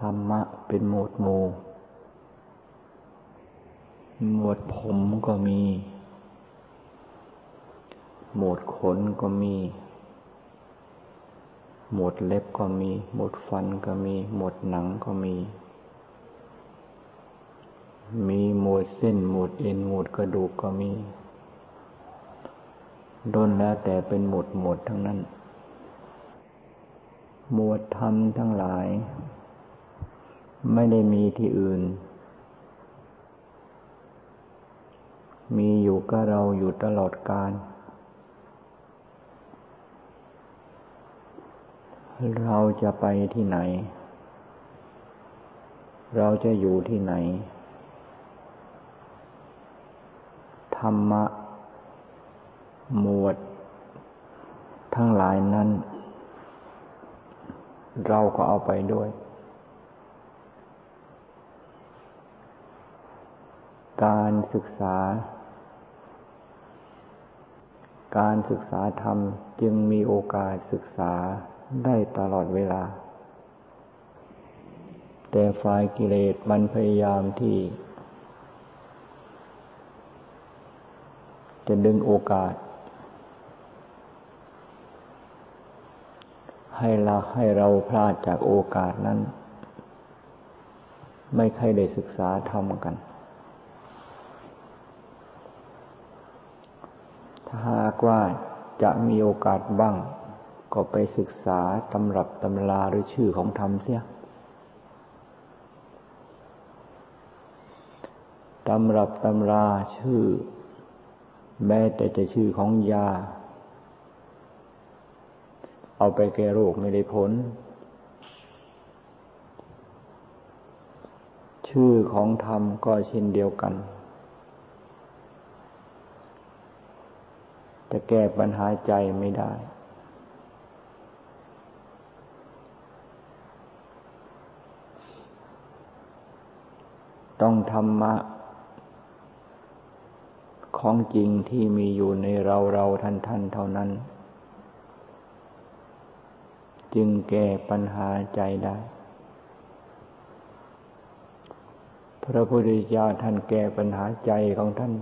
ธรรมะเป็นหมวดหมู่ หมวดผมก็มี หมวดขนก็มี หมวดเล็บก็มี หมวดฟันก็มี หมวดหนังก็มี มีหมวดเส้น หมวดเอ็น หมวดกระดูกก็มีด้นแล้วแต่เป็นหมวดหมวดทั้งนั้น หมวดธรรมทั้งหลาย ไม่ได้มีที่อื่น มีอยู่กับเราอยู่ตลอดกาลเราจะไปที่ไหน เราจะอยู่ที่ไหน ธรรมะ หมวด ทั้งหลายนั้น เราก็เอาไปด้วย การศึกษา การศึกษาธรรมจึงมีโอกาสศึกษาได้ตลอดเวลา แต่ฝ่ายกิเลสมันพยายามที่ จะดึงโอกาส ให้เราให้เราพลาดจากโอกาสนั้น ไม่ใครได้ศึกษาธรรมกันถ้ากว่าจะมีโอกาสบ้าง ก็ไปศึกษาตำรับตำราหรือชื่อของธรรมเสียตำรับตำราชื่อ แม้แต่จะชื่อของยา เอาไปแก้โรคไม่ได้ผล ชื่อของธรรมก็เช่นเดียวกัน จะแก้ปัญหาใจไม่ได้ ต้องธรรมะ ของจริงที่มีอยู่ในเราเราท่านท่านเท่านั้น จึงแก้ปัญหาใจได้ พระพุทธเจ้าท่านแก้ปัญหาใจของท่าน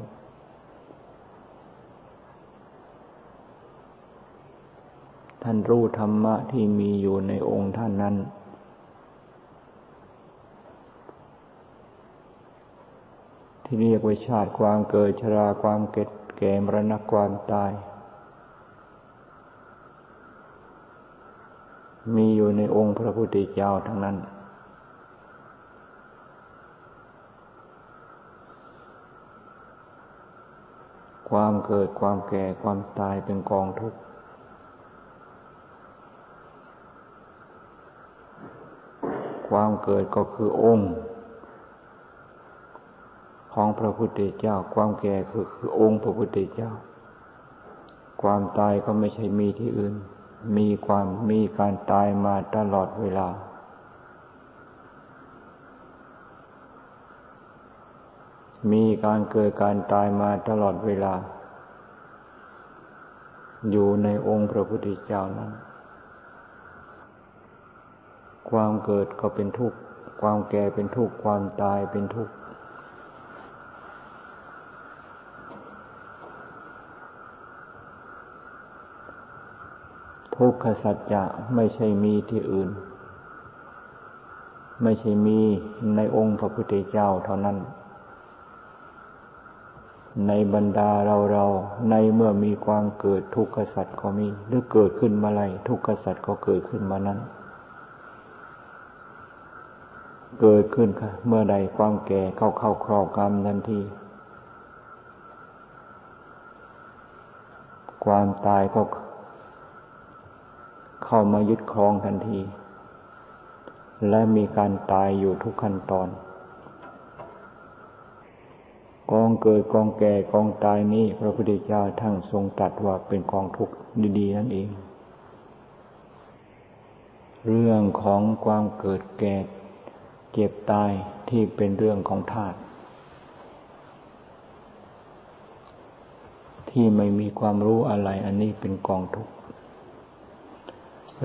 ท่านรู้ธรรมะที่มีอยู่ในองค์ท่านนั้น ที่เรียกว่าชาติความเกิดชราความเกิดแก่มรณะความตาย มีอยู่ในองค์พระพุทธเจ้าทั้งนั้นความเกิดความแก่ความตายเป็นกองทุกข์ ความเกิดก็คือองค์ ของพระพุทธเจ้า ความแก่คือคือองค์พระพุทธเจ้า ความตายก็ไม่ใช่มีที่อื่น มีความมีการตายมาตลอดเวลา มีการเกิดการตายมาตลอดเวลา อยู่ในองค์พระพุทธเจ้านั้น ความเกิดก็เป็นทุกข์ ความแก่เป็นทุกข์ ความตายเป็นทุกข์ ทุกขสัจจะไม่ใช่มีที่อื่น ไม่ใช่มีในองค์พระพุทธเจ้าเท่านั้น ในบรรดาเราเราในเมื่อมีความเกิดทุกขสัจก็มี หรือเกิดขึ้นมาไรทุกขสัจก็เกิดขึ้นมานั้น เกิดขึ้นค่ะ เมื่อใดความแก่เข้าเข้าครอบกรรมทันที ความตายก็เข้ามายึดครองทันที และมีการตายอยู่ทุกขั้นตอน กองเกิดกองแก่กองตายนี้พระพุทธเจ้าทั้งทรงตัดว่าเป็นกองทุกข์ดีๆนั่นเอง เรื่องของความเกิดแก่ เจ็บตายที่เป็นเรื่องของธาตุที่ไม่มีความรู้อะไร อันนี้เป็นกองทุกข์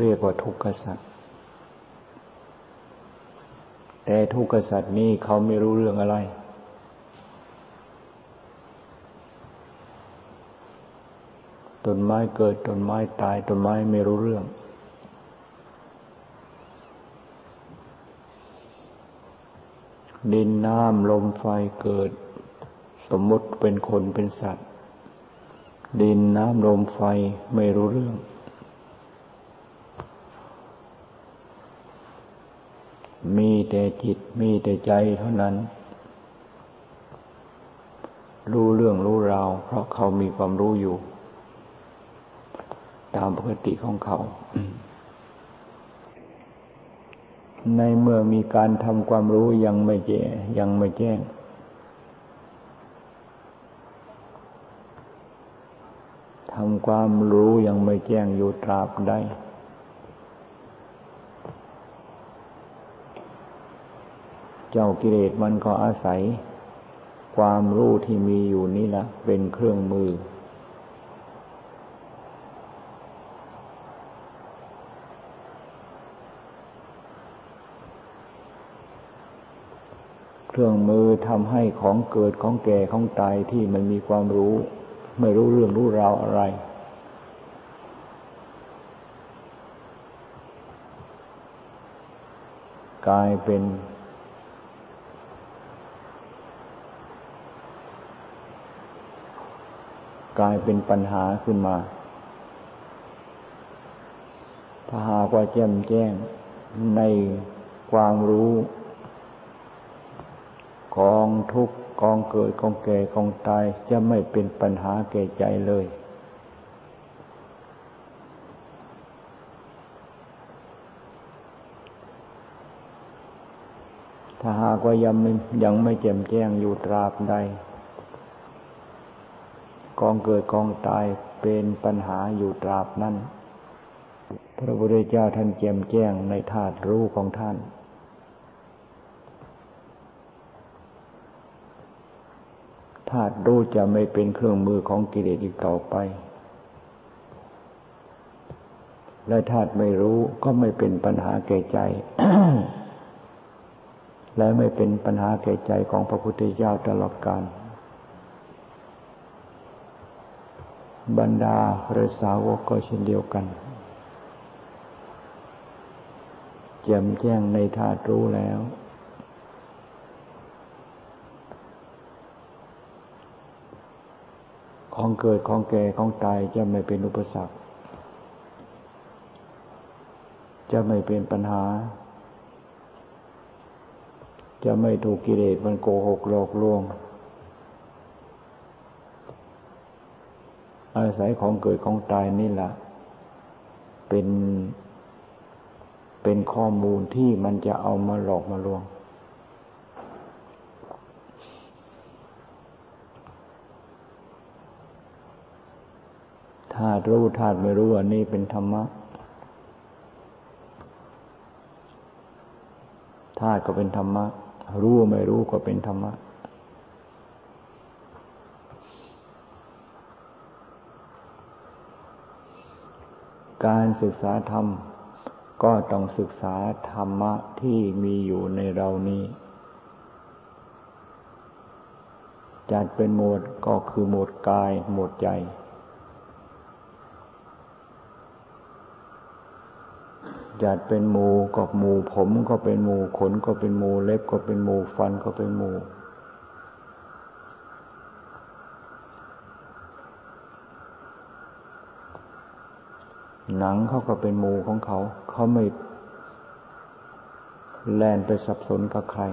เรียกว่าทุกข์กษัตริย์แต่ทุกขสัตว์นี้เขาไม่รู้เรื่องอะไร ต้นไม้เกิดต้นไม้ตายต้นไม้ไม่รู้เรื่อง ดินน้ำลมไฟเกิด สมมติเป็นคนเป็นสัตว์ ดินน้ำลมไฟไม่รู้เรื่อง มีแต่จิตมีแต่ใจเท่านั้น รู้เรื่องรู้ราว เพราะเขามีความรู้อยู่ ตามปกติของเขา ในเมื่อมีการทำความรู้ยังไม่แจ้ยังไม่แจ้ง ทำความรู้ยังไม่แจ้งอยู่ตราบใดเจ้ากิเลสมันก็อาศัย ความรู้ที่มีอยู่นี่ละเป็นเครื่องมือ เครื่องมือทำให้ของเกิดของแก่ของตายที่มันมีความรู้ ไม่รู้เรื่องรู้ราวอะไร กลายเป็นกลายเป็นปัญหาขึ้นมาถ้าหากว่าแจ่มแจ้งในความรู้ กองทุกกองเกิดกองแก่กองตายจะไม่เป็นปัญหาแก่ใจเลย ถ้าหากว่ายังไม่ยังไม่แจ่มแจ้งอยู่ตราบใด กองเกิดกองตายเป็นปัญหาอยู่ตราบนั้น พระพุทธเจ้าท่านแจ่มแจ้งในธาตุรู้ของท่าน ธาตุรู้จะไม่เป็นเครื่องมือของกิเลสอีกต่อไป และธาตุไม่รู้ก็ไม่เป็นปัญหาแก่ใจ และไม่เป็นปัญหาแก่ใจของพระพุทธเจ้าตลอดกาลบรรดาพระสาวกก็เช่นเดียวกันแจ่มแจ้งในธาตุรู้แล้ว ของเกิดของแก่ของตายจะไม่เป็นอุปสรรค จะไม่เป็นปัญหา จะไม่ถูกกิเลสมันโกหกหลอกลวง อาศัยของเกิดของตายนี่แหละเป็นเป็นข้อมูลที่มันจะเอามาหลอกมาลวง ธาตุรู้ธาตุไม่รู้อันนี้เป็นธรรมะธาตุก็เป็นธรรมะ รู้ไม่รู้ก็เป็นธรรมะ การศึกษาธรรม ก็ต้องศึกษาธรรมะที่มีอยู่ในเรานี้ จัดเป็นหมวดก็คือหมวดกายหมวดใจ จัดเป็นหมูก็หมูผมก็เป็นหมูขนก็เป็นหมูเล็บก็เป็นหมูฟันก็เป็นหมูหนังเขาก็เป็นหมูของเขา เขาไม่แล่นไปสับสนกับใคร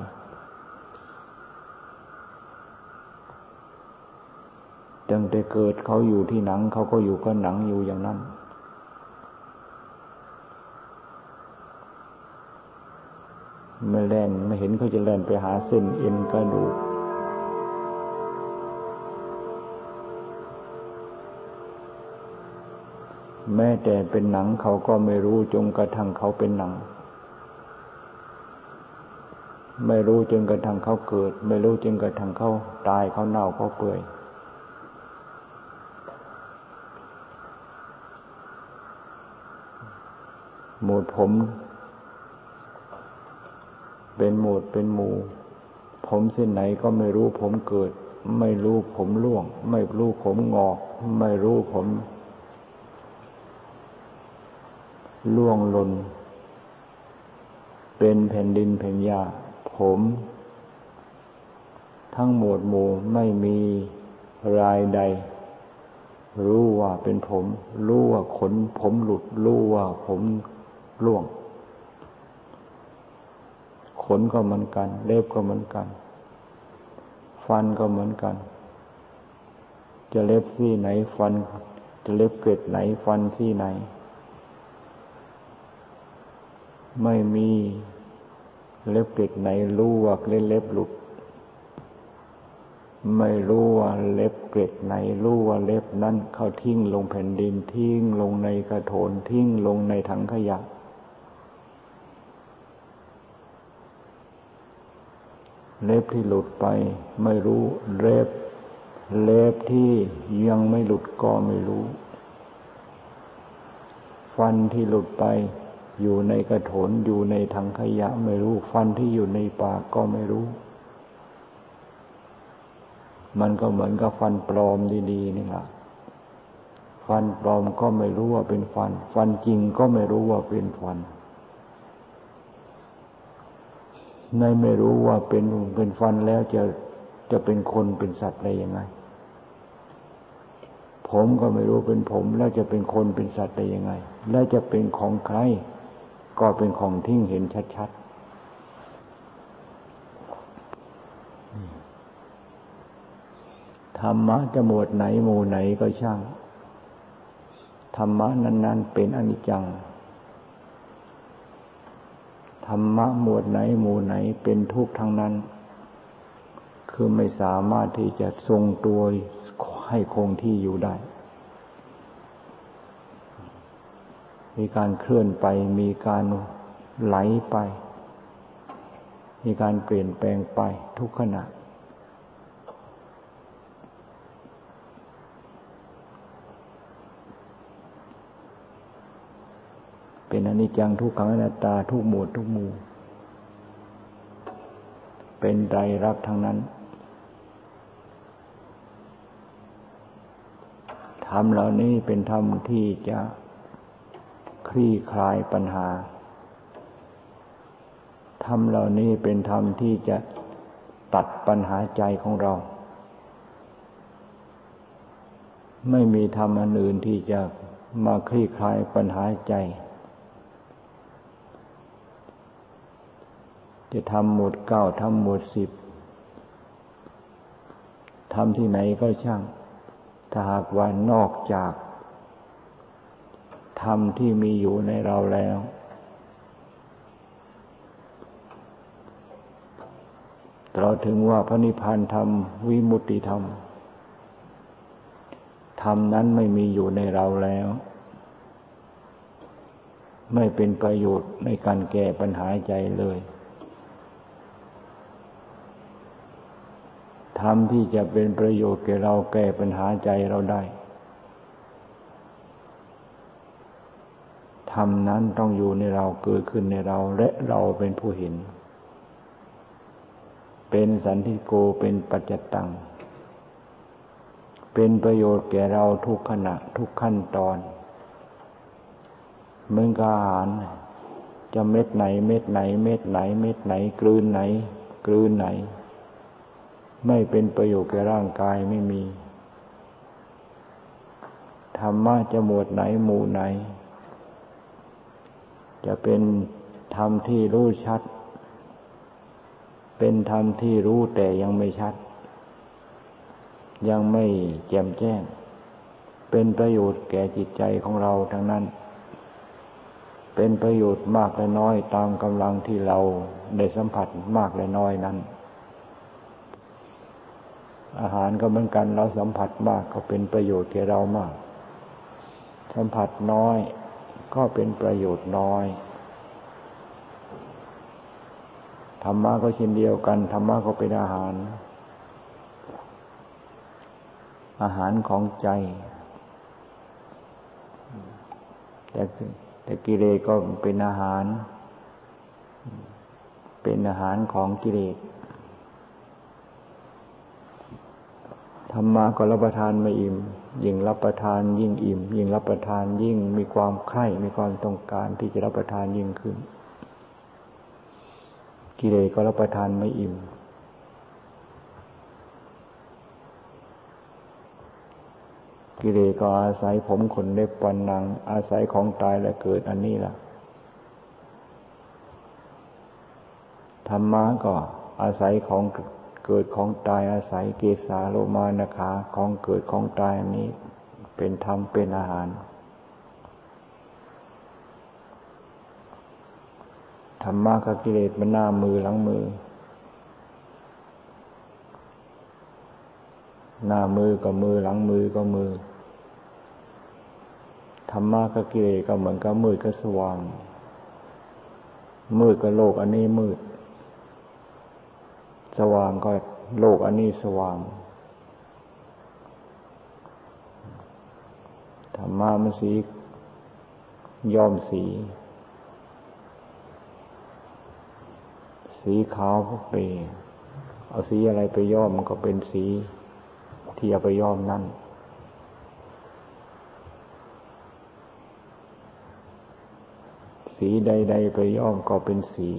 ตั้งแต่เกิดเขาอยู่ที่หนังเขาก็อยู่ก็หนังอยู่อย่างนั้น ไม่แล่นไม่เห็นเขาจะแล่นไปหาเส้นเอ็นกระดูกแม้แต่เป็นหนังเขาก็ไม่รู้จนกระทั่งเขาเป็นหนัง ไม่รู้จนกระทั่งเขาเกิด ไม่รู้จนกระทั่งเขาตายเขาเน่าเขาเปื่อยหมดผม เป็นหมวดเป็นหมู่ ผมเส้นไหนก็ไม่รู้ผมเกิด ไม่รู้ผมล่วง ไม่รู้ผมงอก ไม่รู้ผมล่วงลนเป็นแผ่นดินแผ่นยาผม ทั้งหมวดหมู่ไม่มีรายใด รู้ว่าเป็นผม รู้ว่าขนผมหลุด รู้ว่าผมล่วง ขนก็เหมือนกัน เล็บก็เหมือนกัน ฟันก็เหมือนกัน จะเล็บที่ไหนฟัน จะเล็บเกล็ดไหนฟันที่ไหน ไม่มีเล็บเกล็ดไหนรู้ว่าเล็บเล็บหลุด ไม่รู้ว่าเล็บเกล็ดไหนรู้ว่าเล็บนั้นเขาทิ้งลงแผ่นดินทิ้งลงในกระโถนทิ้งลงในถังขยะ เล็บที่หลุดไปไม่รู้เล็บเล็บที่ยังไม่หลุดก็ไม่รู้ ฟันที่หลุดไป อยู่ในกระโถนอยู่ในถังขยะไม่รู้ ฟันที่อยู่ในปากก็ไม่รู้ มันก็เหมือนกับฟันปลอมดีๆนี่แหละฟันปลอมก็ไม่รู้ว่าเป็นฟัน ฟันจริงก็ไม่รู้ว่าเป็นฟัน ในไม่รู้ว่าเป็นเป็นฟันแล้วจะจะเป็นคนเป็นสัตว์ได้ยังไง ผมก็ไม่รู้เป็นผมแล้วจะเป็นคนเป็นสัตว์ได้ยังไง แล้วจะเป็นของใคร ก็เป็นของทิ้งเห็นชัดๆธรรมะจะหมวดไหนหมู่ไหนก็ช่างธรรมะนั้น ๆ เป็นอนิจจัง ธรรมะหมวดไหนหมู่ไหนเป็นทุกข์ทั้งนั้น คือไม่สามารถที่จะทรงตัวให้คงที่อยู่ได้ มีการเคลื่อนไป มีการไหลไป มีการเปลี่ยนแปลงไปทุกขณะ เป็นอนิจจังทุกขังอนัตตาทุกหมวดทุกหมู่ เป็นไตรลักษณ์ทั้งนั้นธรรมเหล่านี้เป็นธรรมที่จะคลี่คลายปัญหา ธรรมเหล่านี้เป็นธรรมที่จะตัดปัญหาใจของเรา ไม่มีธรรมอันอื่นที่จะมาคลี่คลายปัญหาใจ จะทำหมดเก้าทำหมดสิบทำที่ไหนก็ช่าง ถ้าหากว่านอกจากธรรมที่มีอยู่ในเราแล้ว เราถึงว่าพระนิพพานธรรมวิมุตติธรรม ธรรมนั้นไม่มีอยู่ในเราแล้ว ไม่เป็นประโยชน์ในการแก้ปัญหาใจเลย ธรรมที่จะเป็นประโยชน์แก่เราแก้ปัญหาใจเราได้ธรรมนั้นต้องอยู่ในเราเกิดขึ้นในเราและเราเป็นผู้เห็น เป็นสันติโกเป็นปัจจตัง เป็นประโยชน์แก่เราทุกขณะทุกขั้นตอนเมืองกาหารจะเม็ดไหน เม็ดไหน เม็ดไหน เม็ดไหน กลืนไหน กลืนไหน ไม่เป็นประโยชน์แก่ร่างกายไม่มีธรรมะจะหมวดไหนหมู่ไหน จะเป็นธรรมที่รู้ชัด เป็นธรรมที่รู้แต่ยังไม่ชัด ยังไม่แจ่มแจ้ง เป็นประโยชน์แก่จิตใจของเราทั้งนั้น เป็นประโยชน์มากและน้อยตามกำลังที่เราได้สัมผัสมากและน้อยนั้น อาหารก็เหมือนกัน เราสัมผัสมากก็เป็นประโยชน์แก่เรามาก สัมผัสน้อยก็เป็นประโยชน์น้อยธรรมะก็เช่นเดียวกันธรรมะก็เป็นอาหาร อาหารของใจ แต่แต่กิเลสก็เป็นอาหารเเป็นอาหารของกิเลสธ รรมะก็รับประทานไม่อิ่ม ยิ่งรับประทานยิ่งอิ่ม ยิ่งรับประทานยิ่งมีความใคร่มีความต้องการที่จะรับประทานยิ่งขึ้น กิเลสก็รับประทานไม่อิ่ม กิเลสก็อาศัยผมขนเล็บปันนัง อาศัยของตายและเกิดอันนี้ล่ะธรรมะก็อาศัยของ เกิดของตายอาศัยเกสาโลมานาคาของเกิดของตายอันนี้ เป็นธรรมเป็นอาหารธรรมะกับกิเลสมันหน้ามือหลังมือ หน้ามือก็มือหลังมือก็มือธรรมะกับกิเลสก็เหมือนกับมืดกับสว่าง มืดกับโลกอันนี้มืด สว่างก็โลกอันนี้สว่าง ธรรมะมันสีย้อมสี สีขาวพวกเปเอาสีอะไรไปย้อมมันก็เป็นสีที่เอาไปย้อมนั่นสีใด ๆ ไปย้อมก็เป็นสี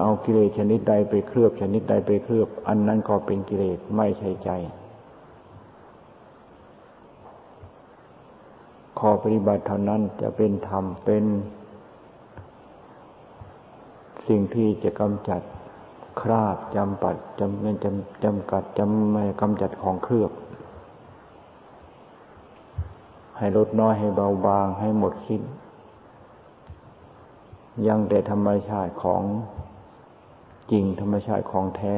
จะเอากิเลสชนิดใดไปเคลือบชนิดใดไปเคลือบ อันนั้นก็เป็นกิเลสไม่ใช่ใจขอปฏิบัติเท่านั้นจะเป็นธรรมเป็น สิ่งที่จะกำจัดคราบจำปัดจำเงินจำจำกัดจำไม่กำจัดของเคลือบ ให้ลดน้อยให้เบาบางให้หมดสิ้นยังแต่ธรรมชาติของ จริงธรรมชาติของแท้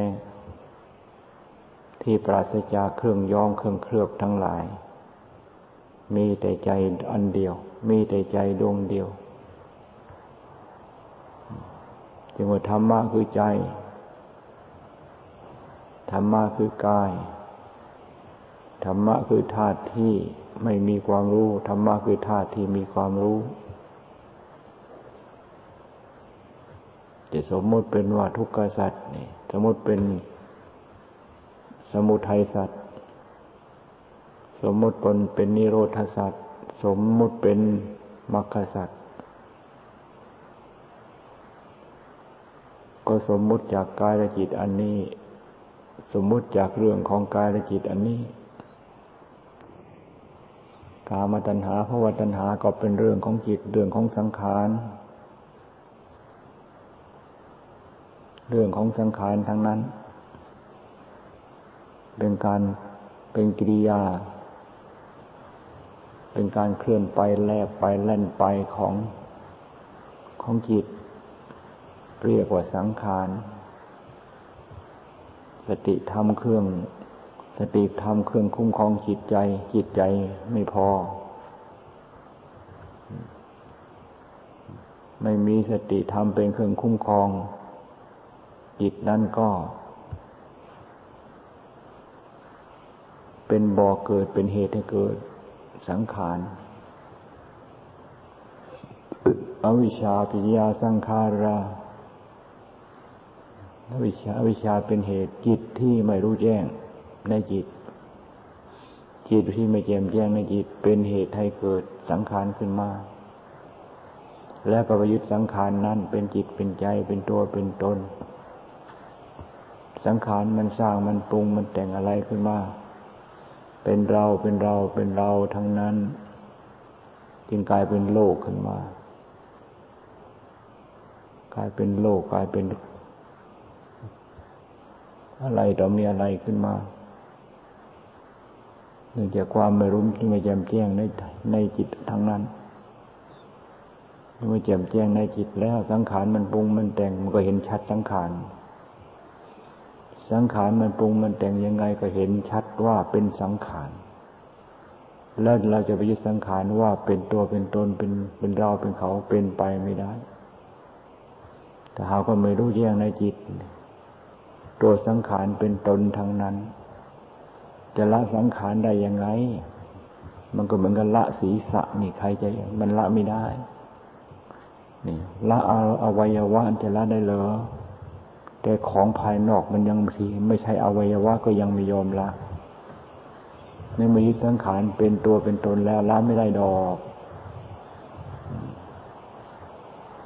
ที่ปราศจากเครื่องย้อมเครื่องเคลือบทั้งหลาย มีแต่ใจอันเดียว มีแต่ใจดวงเดียวจึงว่าธรรมะคือใจ ธรรมะคือกาย ธรรมะคือธาตุที่ไม่มีความรู้ ธรรมะคือธาตุที่มีความรู้จะ สมมติเป็นว่าทุกขสัตว์นี่ สมมติเป็นสมุทัยสัตว์สมมติเป็นเป็นนิโรธสัตว์สมมติเป็นมรรคสัตว์ก็สมมุติจากกายและจิตอันนี้ สมมุติจากเรื่องของกายและจิตอันนี้กามตัณหาภวตัณหาก็เป็นเรื่องของจิตเรื่องของสังขาร เรื่องของสังขารทั้งนั้น เป็นการเป็นกิริยา เป็นการเคลื่อนไปแลบไปเล่นไปของของจิต เรียกว่าสังขารสติธรรมเครื่อง สติธรรมเครื่องคุ้มครองจิตใจ จิตใจไม่พอ ไม่มีสติธรรมเป็นเครื่องคุ้มครอง จิตนั้นก็ เป็นบ่อเกิดเป็นเหตุให้เกิดสังขารอวิชชาปิยาสังขาราอวิชชาอวิชชาเป็นเหตุจิตที่ไม่รู้แจ้งในจิต จิตที่ไม่แจ่มแจ้งในจิต เป็นเหตุให้เกิดสังขารขึ้นมา แล้วก็ประยุทธ์สังขารนั้นเป็นจิตเป็นใจเป็นตัวเป็นตน สังขารมันสร้างมันปรุงมันแต่งอะไรขึ้นมา เป็นเราเป็นเราเป็นเราทั้งนั้น จึงกลายเป็นโลกขึ้นมา กลายเป็นโลกกลายเป็น อะไรต่อมีอะไรขึ้นมาเนื่องจากความไม่รู้ที่ไม่แจ่มแจ้งในในจิตทั้งนั้นเมื่อแจ่มแจ้งในจิตแล้วสังขารมันปรุงมันแต่งมันก็เห็นชัดสังขาร สังขารมันปรุงมันแต่งยังไงก็เห็นชัดว่าเป็นสังขาร แล้วเราจะไปยึดสังขารว่าเป็นตัวเป็นตนเป็นเป็นเราเป็นเขาเป็นไปไม่ได้ แต่หาก็ไม่รู้แยงในจิต ตัวสังขารเป็นตนทั้งนั้น จะละสังขารได้ยังไง มันก็เหมือนกันละศีรษะนี่ใครจะมันละไม่ได้ นี่ละอวัยวะจะละได้เหรอ แต่ของภายนอกมันยังทีไม่ใช่อวัยวะก็ยังไม่ยอมละในมีสังขารเป็นตัวเป็นตนแล้วละไม่ได้ดอก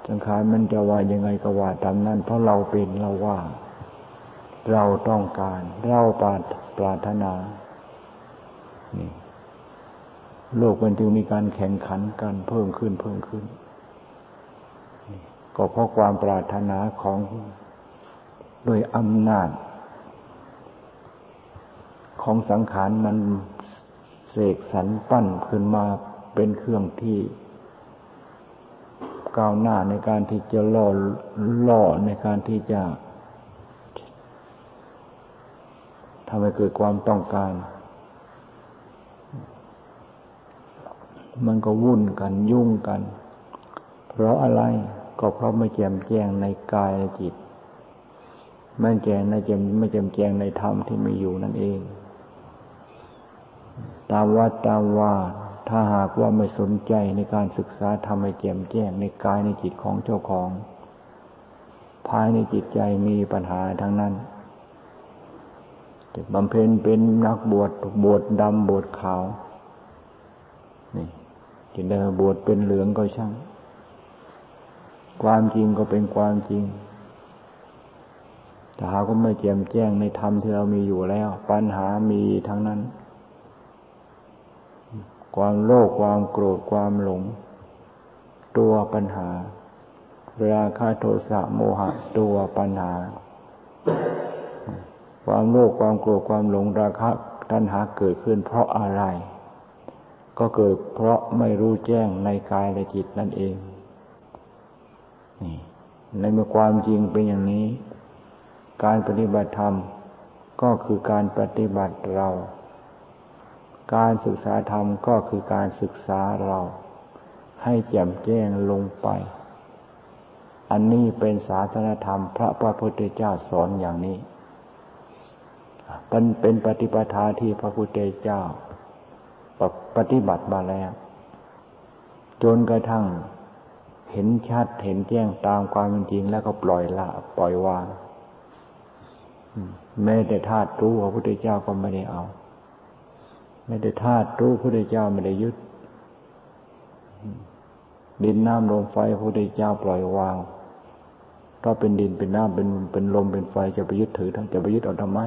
สังขารมันจะว่ายังไงก็ว่าตามนั้น เพราะเราเป็นเราว่า เราต้องการ เราปรารปรารถนานี่โลกมันจึงมีการแข่งขันกันเพิ่มขึ้นเพิ่มขึ้น ก็เพราะความปรารถนาของ โดยอำนาจ ของสังขารมันเสกสรรปั้นขึ้นมาเป็นเครื่องที่ก้าวหน้าในการที่จะล่อล่อในการที่จะทำให้เกิดความต้องการ มันก็วุ่นกันยุ่งกัน เพราะอะไรก็เพราะไม่แจ่มแจ้งในกายและจิต ไม่แจงในแจมไม่แจมแจงในธรรมที่มีอยู่นั่นเอง ตามวัดตามว่าถ้าหากว่าไม่สนใจในการศึกษาทำให้แจ่มแจ้งในกายในจิตของเจ้าของ ภายในจิตใจมีปัญหาทั้งนั้นจะบำเพ็ญเป็นนักบวชบวชดำบวชขาว นี่จะเดินบวชเป็นเหลืองก็ช่าง ความจริงก็เป็นความจริง แต่หาก็ไม่แจ่มแจ้งในธรรมที่เรามีอยู่แล้ว ปัญหามีทั้งนั้น ความโลภความโกรธความหลง ตัวปัญหา ราคะโทสะโมหะตัวปัญหา ความโลภความโกรธความหลงราคะตัณหาเกิดขึ้นเพราะอะไร ก็เกิดเพราะไม่รู้แจ้งในกายและจิตนั่นเองในเมื่อความจริงเป็นอย่างนี้ การปฏิบัติธรรมก็คือการปฏิบัติเรา การศึกษาธรรมก็คือการศึกษาเรา ให้แจ่มแจ้งลงไป อันนี้เป็นศาสนธรรม พระพระพุทธเจ้าสอนอย่างนี้ เป็นเป็นปฏิปทาที่พระพุทธเจ้า ปฏิบัติมาแล้ว จนกระทั่งเห็นชัดเห็นแจ้งตามความเป็นจริงแล้วก็ปล่อยละ ปล่อยวาง แม้แต่ธาตุรู้พระพุทธเจ้าก็ไม่ได้เอา ไม่ได้ธาตุรู้พระพุทธเจ้าไม่ได้ยึดดินน้ำลมไฟพระพุทธเจ้าปล่อยวางถ้าเป็นดินเป็นน้ำเป็นเป็นลมเป็นไฟจะไปยึดถือทั้งจะไปยึดเอาทำไม